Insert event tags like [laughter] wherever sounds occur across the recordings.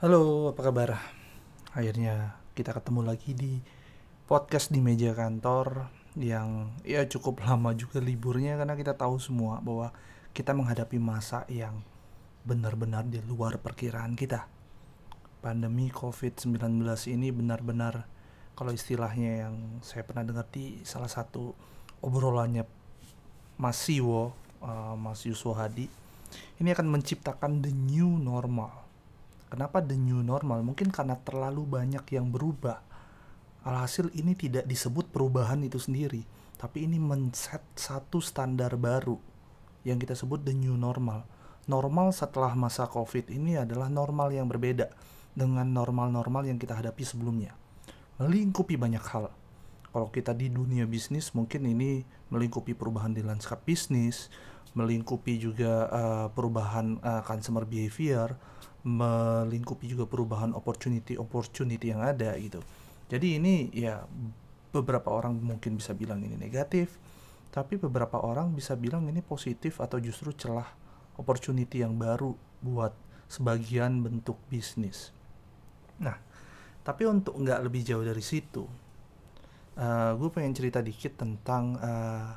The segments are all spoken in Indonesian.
Halo, apa kabar? Akhirnya kita ketemu lagi di podcast di meja kantor yang ya cukup lama juga liburnya karena kita tahu semua bahwa kita menghadapi masa yang benar-benar di luar perkiraan kita. Pandemi COVID-19 ini benar-benar kalau istilahnya yang saya pernah dengar di salah satu obrolannya Mas Siwo, uh, Mas Yuswo Hadi, ini akan menciptakan the new normal Kenapa the new normal? Mungkin karena terlalu banyak yang berubah. Alhasil ini tidak disebut perubahan itu sendiri, tapi ini men-set satu standar baru yang kita sebut the new normal. Normal setelah masa Covid ini adalah normal yang berbeda dengan normal-normal yang kita hadapi sebelumnya. Melingkupi banyak hal. Kalau kita di dunia bisnis mungkin ini melingkupi perubahan di lanskap bisnis, melingkupi juga uh, perubahan uh, consumer behavior, melingkupi juga perubahan opportunity opportunity yang ada gitu. Jadi ini ya beberapa orang mungkin bisa bilang ini negatif, tapi beberapa orang bisa bilang ini positif atau justru celah opportunity yang baru buat sebagian bentuk bisnis. Nah, tapi untuk nggak lebih jauh dari situ, uh, eh, gue pengen cerita dikit tentang uh,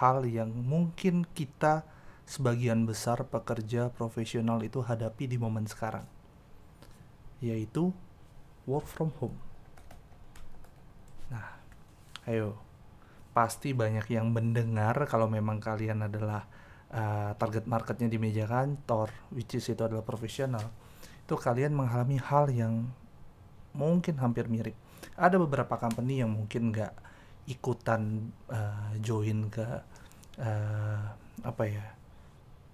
hal yang mungkin kita sebagian besar pekerja profesional itu hadapi di momen sekarang, yaitu work from home. Nah, ayo, pasti banyak yang mendengar kalau memang kalian adalah uh, target marketnya di meja kantor, which is itu adalah profesional, itu kalian mengalami hal yang mungkin hampir mirip. Ada beberapa company yang mungkin nggak ikutan uh, join ke uh, apa ya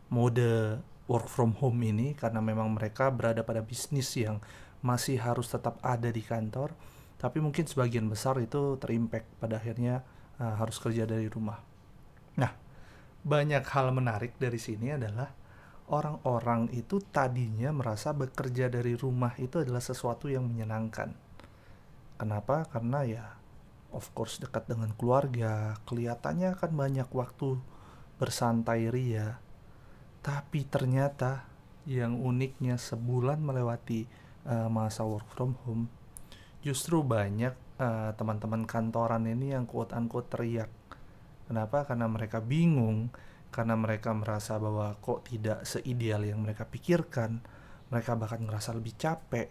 mode work from home ini karena memang mereka berada pada bisnis yang masih harus tetap ada di kantor tapi mungkin sebagian besar itu terimpact pada akhirnya uh, harus kerja dari rumah. Nah, banyak hal menarik dari sini adalah orang-orang itu tadinya merasa bekerja dari rumah itu adalah sesuatu yang menyenangkan. Kenapa? Karena ya of course dekat dengan keluarga, kelihatannya akan banyak waktu bersantai ria tapi ternyata yang uniknya sebulan melewati uh, masa work from home, justru banyak uh, teman-teman kantoran ini yang quote unquote teriak. Kenapa? Karena mereka bingung, karena mereka merasa bahwa kok tidak seideal yang mereka pikirkan, mereka bahkan ngerasa lebih capek,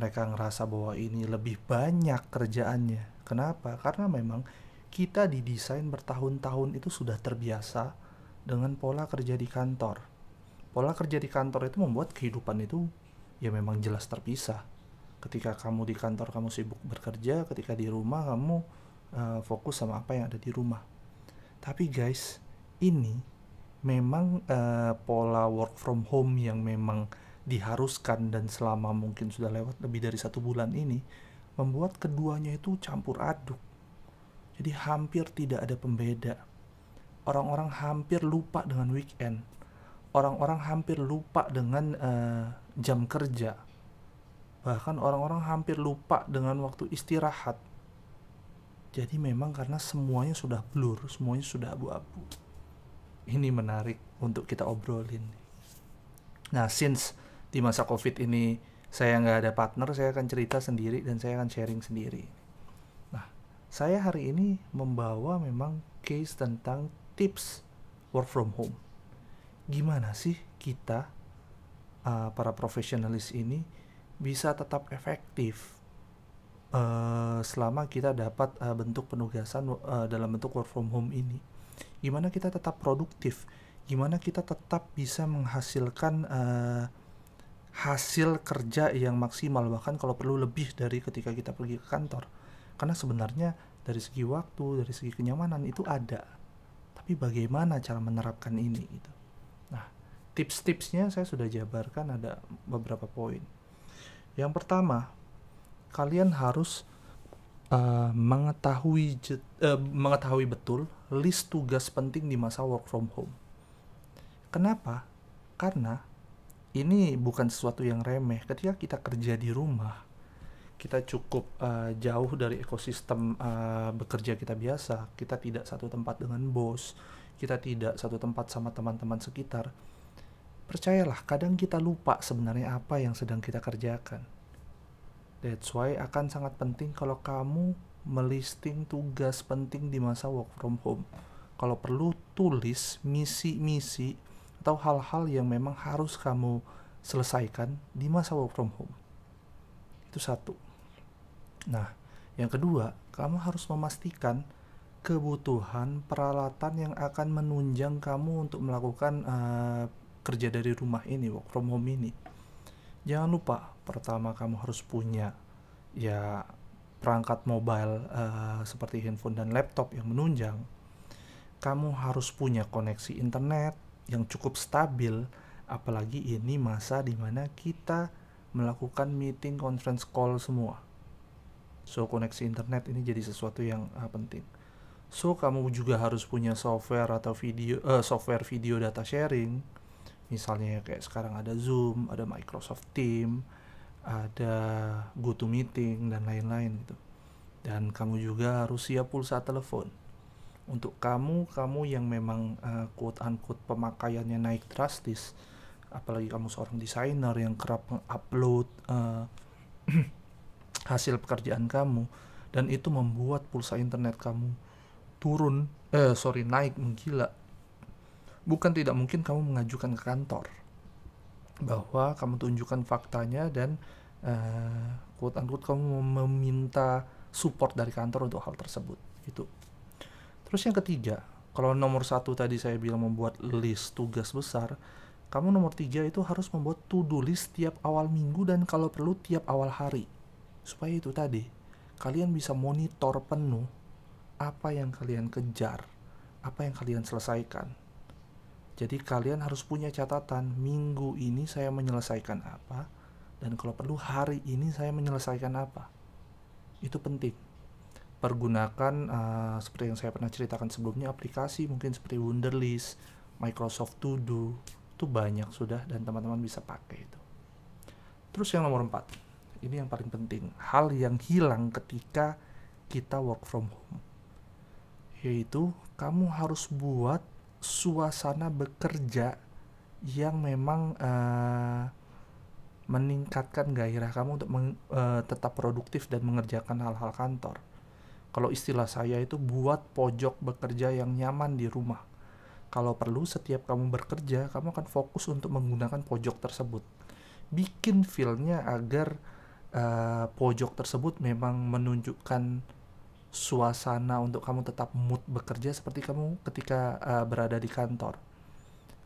mereka ngerasa bahwa ini lebih banyak kerjaannya. Kenapa? Karena memang kita didesain bertahun-tahun itu sudah terbiasa dengan pola kerja di kantor. Pola kerja di kantor itu membuat kehidupan itu ya memang jelas terpisah. Ketika kamu di kantor kamu sibuk bekerja, ketika di rumah kamu uh, fokus sama apa yang ada di rumah. Tapi guys, ini memang uh, pola work from home yang memang diharuskan dan selama mungkin sudah lewat lebih dari satu bulan ini membuat keduanya itu campur aduk. Jadi hampir tidak ada pembeda orang-orang hampir lupa dengan weekend. Orang-orang hampir lupa dengan uh, jam kerja. Bahkan orang-orang hampir lupa dengan waktu istirahat. Jadi memang karena semuanya sudah blur, semuanya sudah abu-abu. Ini menarik untuk kita obrolin. Nah, since di masa COVID ini saya nggak ada partner, saya akan cerita sendiri dan saya akan sharing sendiri. Nah, saya hari ini membawa memang case tentang tips work from home. Gimana sih kita uh, para profesionalis ini bisa tetap efektif uh, selama kita dapat uh, bentuk penugasan uh, dalam bentuk work from home ini? Gimana kita tetap produktif? Gimana kita tetap bisa menghasilkan uh, hasil kerja yang maksimal bahkan kalau perlu lebih dari ketika kita pergi ke kantor karena sebenarnya dari segi waktu dari segi kenyamanan itu ada tapi bagaimana cara menerapkan ini gitu. Nah tips-tipsnya saya sudah jabarkan ada beberapa poin. Yang pertama kalian harus uh, mengetahui uh, mengetahui betul list tugas penting di masa work from home. Kenapa? Karena ini bukan sesuatu yang remeh. Ketika kita kerja di rumah kita cukup uh, jauh dari ekosistem uh, bekerja kita biasa, kita tidak satu tempat dengan bos, kita tidak satu tempat sama teman-teman sekitar. Percayalah, kadang kita lupa sebenarnya apa yang sedang kita kerjakan. That's why akan sangat penting kalau kamu melisting tugas penting di masa work from home. Kalau perlu tulis misi-misi atau hal-hal yang memang harus kamu selesaikan di masa work from home. Itu satu. Nah, yang kedua, kamu harus memastikan kebutuhan peralatan yang akan menunjang kamu untuk melakukan uh, kerja dari rumah ini, work from home ini. Jangan lupa, pertama kamu harus punya ya perangkat mobile uh, seperti handphone dan laptop yang menunjang. Kamu harus punya koneksi internet yang cukup stabil, apalagi ini masa di mana kita melakukan meeting conference call semua. So koneksi internet ini jadi sesuatu yang uh, penting. So kamu juga harus punya software atau video uh, software video data sharing misalnya kayak sekarang ada Zoom, ada Microsoft Team, ada GoToMeeting dan lain-lain gitu. Dan kamu juga harus siap pulsa telepon. Untuk kamu, kamu yang memang uh, quote unquote pemakaiannya naik drastis, apalagi kamu seorang desainer yang kerap mengupload uh, [clears throat] hasil pekerjaan kamu dan itu membuat pulsa internet kamu turun eh sorry naik menggila. Bukan tidak mungkin kamu mengajukan ke kantor bahwa kamu tunjukkan faktanya dan uh, quote unquote kamu meminta support dari kantor untuk hal tersebut itu terus yang ketiga kalau nomor satu tadi saya bilang membuat list tugas besar kamu nomor tiga itu harus membuat to-do list tiap awal minggu dan kalau perlu tiap awal hari supaya itu tadi kalian bisa monitor penuh apa yang kalian kejar apa yang kalian selesaikan jadi kalian harus punya catatan minggu ini saya menyelesaikan apa dan kalau perlu hari ini saya menyelesaikan apa. Itu penting. Pergunakan uh, seperti yang saya pernah ceritakan sebelumnya aplikasi mungkin seperti Wunderlist, Microsoft To Do itu banyak sudah dan teman-teman bisa pakai itu. Terus yang nomor empat, ini yang paling penting, hal yang hilang ketika kita work from home, yaitu kamu harus buat suasana bekerja yang memang uh, meningkatkan gairah kamu untuk meng, uh, tetap produktif dan mengerjakan hal-hal kantor. Kalau istilah saya itu buat pojok bekerja yang nyaman di rumah. Kalau perlu setiap kamu bekerja, kamu akan fokus untuk menggunakan pojok tersebut. Bikin feelnya agar uh, pojok tersebut memang menunjukkan suasana untuk kamu tetap mood bekerja seperti kamu ketika uh, berada di kantor.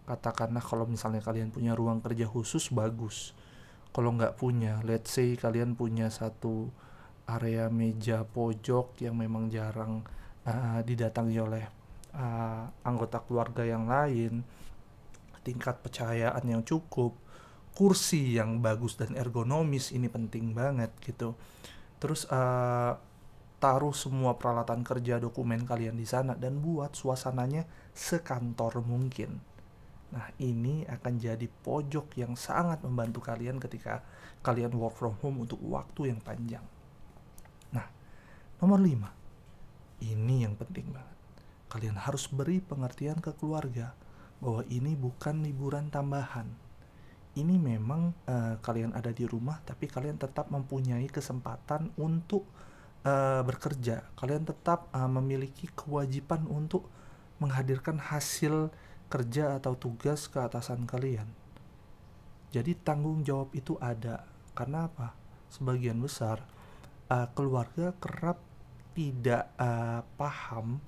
Katakanlah kalau misalnya kalian punya ruang kerja khusus bagus. Kalau nggak punya, let's say kalian punya satu area meja pojok yang memang jarang uh, didatangi oleh uh, anggota keluarga yang lain, tingkat percayaan yang cukup, kursi yang bagus dan ergonomis ini penting banget gitu. Terus uh, taruh semua peralatan kerja dokumen kalian di sana dan buat suasananya sekantor mungkin. Nah, ini akan jadi pojok yang sangat membantu kalian ketika kalian work from home untuk waktu yang panjang. Nah, nomor 5. Ini yang penting banget. Kalian harus beri pengertian ke keluarga bahwa ini bukan liburan tambahan. Ini memang uh, kalian ada di rumah tapi kalian tetap mempunyai kesempatan untuk uh, bekerja, kalian tetap uh, memiliki kewajiban untuk menghadirkan hasil kerja atau tugas ke atasan kalian. Jadi tanggung jawab itu ada. Karena apa? Sebagian besar uh, keluarga kerap tidak uh, paham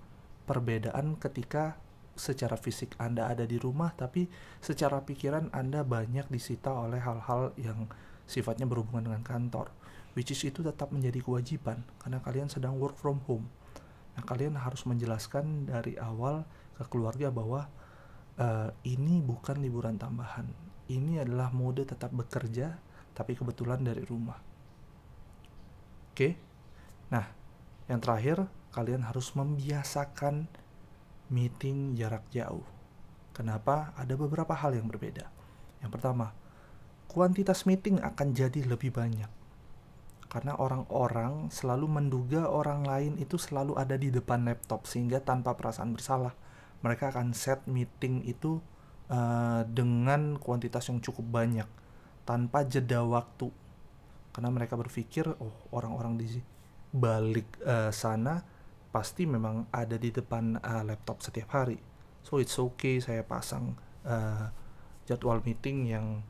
perbedaan ketika secara fisik Anda ada di rumah tapi secara pikiran Anda banyak disita oleh hal-hal yang sifatnya berhubungan dengan kantor which is itu tetap menjadi kewajiban karena kalian sedang work from home. Nah, kalian harus menjelaskan dari awal ke keluarga bahwa uh, ini bukan liburan tambahan. Ini adalah mode tetap bekerja tapi kebetulan dari rumah. Oke. Okay? Nah, yang terakhir kalian harus membiasakan meeting jarak jauh. Kenapa? Ada beberapa hal yang berbeda. Yang pertama, kuantitas meeting akan jadi lebih banyak karena orang-orang selalu menduga orang lain itu selalu ada di depan laptop sehingga tanpa perasaan bersalah mereka akan set meeting itu uh, dengan kuantitas yang cukup banyak tanpa jeda waktu karena mereka berpikir oh orang-orang di balik uh, sana pasti memang ada di depan uh, laptop setiap hari. So it's okay saya pasang uh, jadwal meeting yang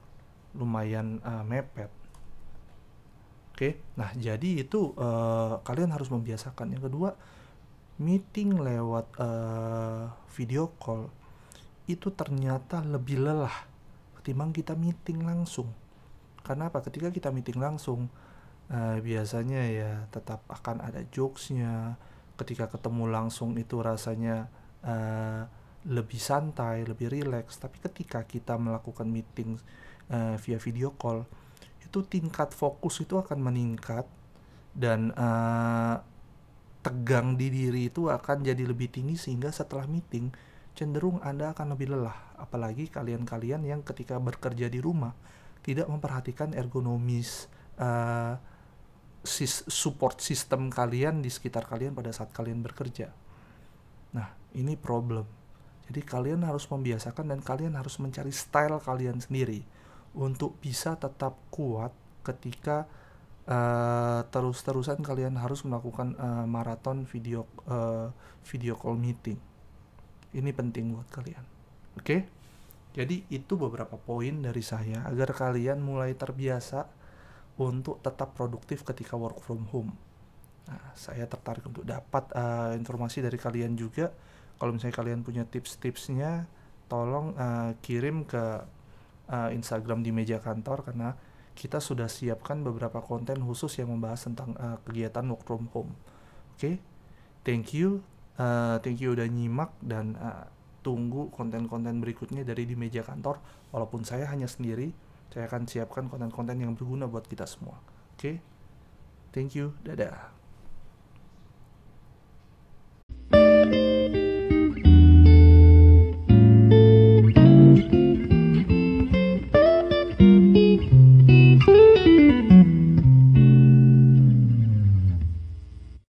lumayan uh, mepet. Oke? Okay? nah jadi itu uh, kalian harus membiasakan. Yang kedua meeting lewat uh, video call itu ternyata lebih lelah ketimbang kita meeting langsung. Karena apa? Ketika kita meeting langsung uh, biasanya ya tetap akan ada jokesnya ketika ketemu langsung itu rasanya uh, lebih santai, lebih rileks. Tapi ketika kita melakukan meeting uh, via video call, itu tingkat fokus itu akan meningkat dan uh, tegang di diri itu akan jadi lebih tinggi sehingga setelah meeting cenderung Anda akan lebih lelah. Apalagi kalian-kalian yang ketika bekerja di rumah tidak memperhatikan ergonomis uh, support sistem kalian di sekitar kalian pada saat kalian bekerja. Nah, ini problem. Jadi kalian harus membiasakan dan kalian harus mencari style kalian sendiri untuk bisa tetap kuat ketika uh, terus-terusan kalian harus melakukan uh, maraton video uh, video call meeting. Ini penting buat kalian. Oke? Okay? Jadi itu beberapa poin dari saya agar kalian mulai terbiasa untuk tetap produktif ketika work from home. Nah, saya tertarik untuk dapat uh, informasi dari kalian juga. Kalau misalnya kalian punya tips-tipsnya, tolong uh, kirim ke uh, Instagram di meja kantor karena kita sudah siapkan beberapa konten khusus yang membahas tentang uh, kegiatan work from home. Oke, okay? thank you, uh, thank you udah nyimak dan uh, tunggu konten-konten berikutnya dari di meja kantor. Walaupun saya hanya sendiri, saya akan siapkan konten-konten yang berguna buat kita semua. Oke, okay? thank you, dadah.